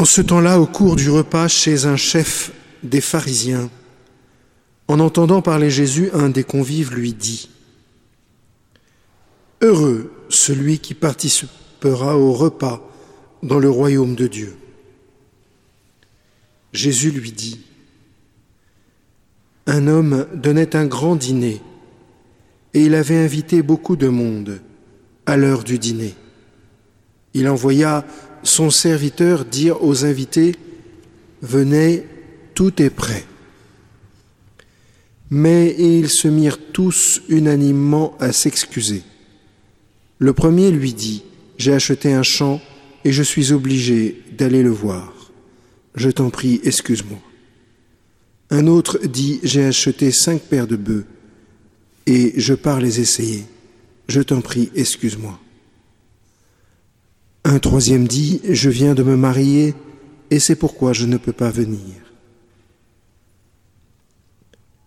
En ce temps-là, au cours du repas chez un chef des pharisiens, en entendant parler Jésus, un des convives lui dit Heureux celui qui participera au repas dans le royaume de Dieu. Jésus lui dit Un homme donnait un grand dîner et il avait invité beaucoup de monde à l'heure du dîner. Il envoya son serviteur dire aux invités Venez, tout est prêt. Mais ils se mirent tous unanimement à s'excuser. Le premier lui dit J'ai acheté un champ et je suis obligé d'aller le voir. Je t'en prie, excuse-moi. Un autre dit J'ai acheté cinq paires de bœufs et je pars les essayer. Je t'en prie, excuse-moi. Un troisième dit, je viens de me marier et c'est pourquoi je ne peux pas venir.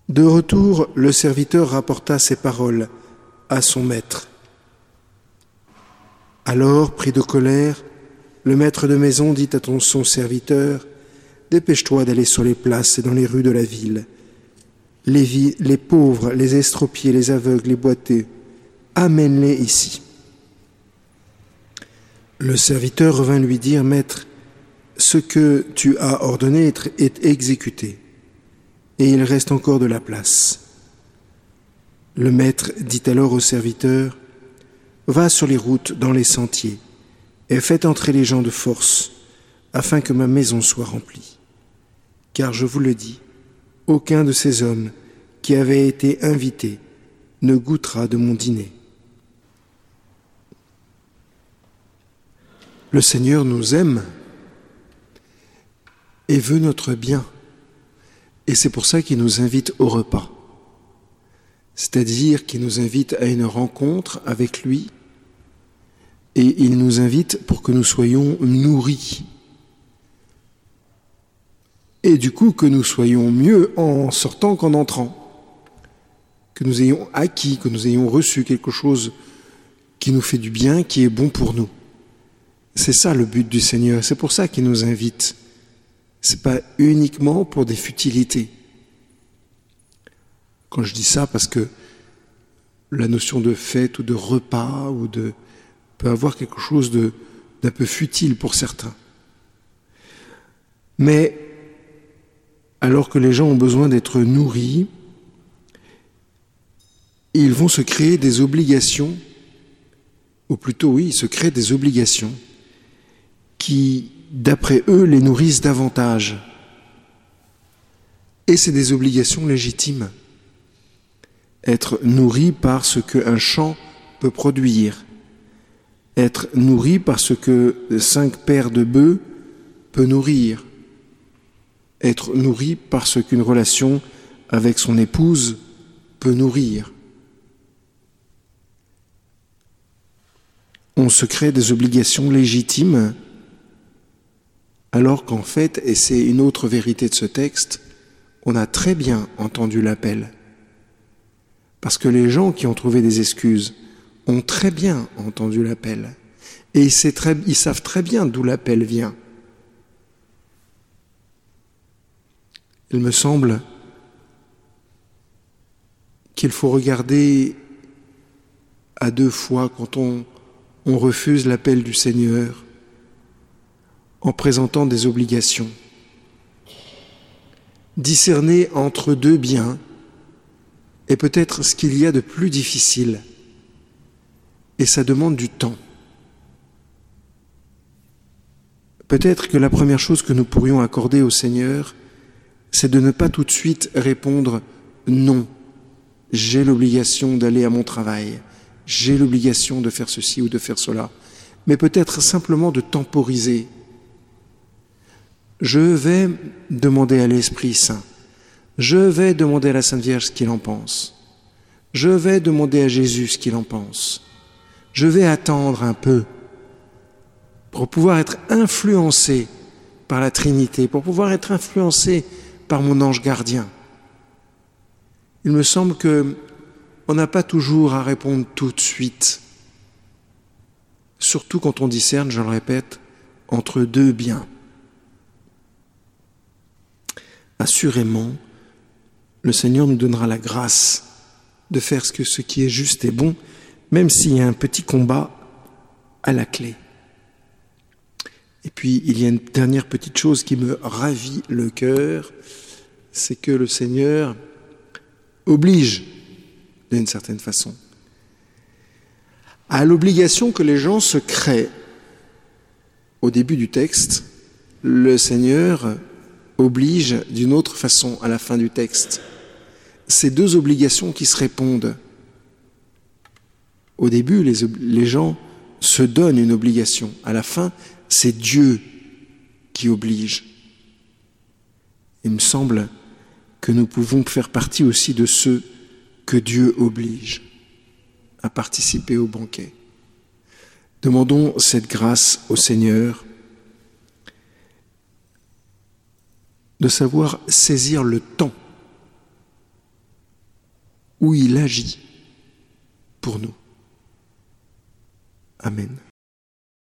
De retour, le serviteur rapporta ces paroles à son maître. Alors, pris de colère, le maître de maison dit à son serviteur, Dépêche-toi d'aller sur les places et dans les rues de la ville. Les, les pauvres, les estropiés, les aveugles, les boiteux, amène-les ici. Le serviteur revint lui dire, Maître, ce que tu as ordonné est exécuté, et il reste encore de la place. Le maître dit alors au serviteur, Va sur les routes, dans les sentiers, et faites entrer les gens de force, afin que ma maison soit remplie. Car je vous le dis, aucun de ces hommes qui avaient été invités ne goûtera de mon dîner. Le Seigneur nous aime et veut notre bien. Et c'est pour ça qu'il nous invite au repas. C'est-à-dire qu'il nous invite à une rencontre avec lui et il nous invite pour que nous soyons nourris. Et du coup que nous soyons mieux en sortant qu'en entrant. Que nous ayons acquis, que nous ayons reçu quelque chose qui nous fait du bien, qui est bon pour nous. C'est ça le but du Seigneur, c'est pour ça qu'il nous invite. C'est pas uniquement pour des futilités. Quand je dis ça, parce que la notion de fête ou de repas ou de peut avoir quelque chose d'un peu futile pour certains. Mais alors que les gens ont besoin d'être nourris, ils vont se créer des obligations, ou plutôt oui, ils se créent des obligations qui, d'après eux, les nourrissent davantage. Et c'est des obligations légitimes. Être nourri par ce qu'un champ peut produire. Être nourri par ce que cinq paires de bœufs peut nourrir. Être nourri par ce qu'une relation avec son épouse peut nourrir. On se crée des obligations légitimes alors qu'en fait, et c'est une autre vérité de ce texte, on a très bien entendu l'appel. Parce que les gens qui ont trouvé des excuses ont très bien entendu l'appel. Et ils, savent très bien d'où l'appel vient. Il me semble qu'il faut regarder à deux fois quand on refuse l'appel du Seigneur en présentant des obligations. Discerner entre deux biens est peut-être ce qu'il y a de plus difficile, et ça demande du temps. Peut-être que la première chose que nous pourrions accorder au Seigneur, c'est de ne pas tout de suite répondre non, j'ai l'obligation d'aller à mon travail, j'ai l'obligation de faire ceci ou de faire cela, mais peut-être simplement de temporiser je vais demander à l'Esprit Saint, je vais demander à la Sainte Vierge ce qu'il en pense, je vais demander à Jésus ce qu'il en pense, je vais attendre un peu pour pouvoir être influencé par la Trinité, pour pouvoir être influencé par mon ange gardien. Il me semble que on n'a pas toujours à répondre tout de suite, surtout quand on discerne, je le répète, entre deux biens assurément, le Seigneur nous donnera la grâce de faire ce, que, ce qui est juste et bon, même s'il y a un petit combat à la clé. Et puis, il y a une dernière petite chose qui me ravit le cœur, c'est que le Seigneur oblige, d'une certaine façon, à l'obligation que les gens se créent. Au début du texte, le Seigneur oblige d'une autre façon à la fin du texte. Ces deux obligations qui se répondent. Au début, les, gens se donnent une obligation. À la fin, c'est Dieu qui oblige. Il me semble que nous pouvons faire partie aussi de ceux que Dieu oblige à participer au banquet. Demandons cette grâce au Seigneur de savoir saisir le temps où il agit pour nous. Amen.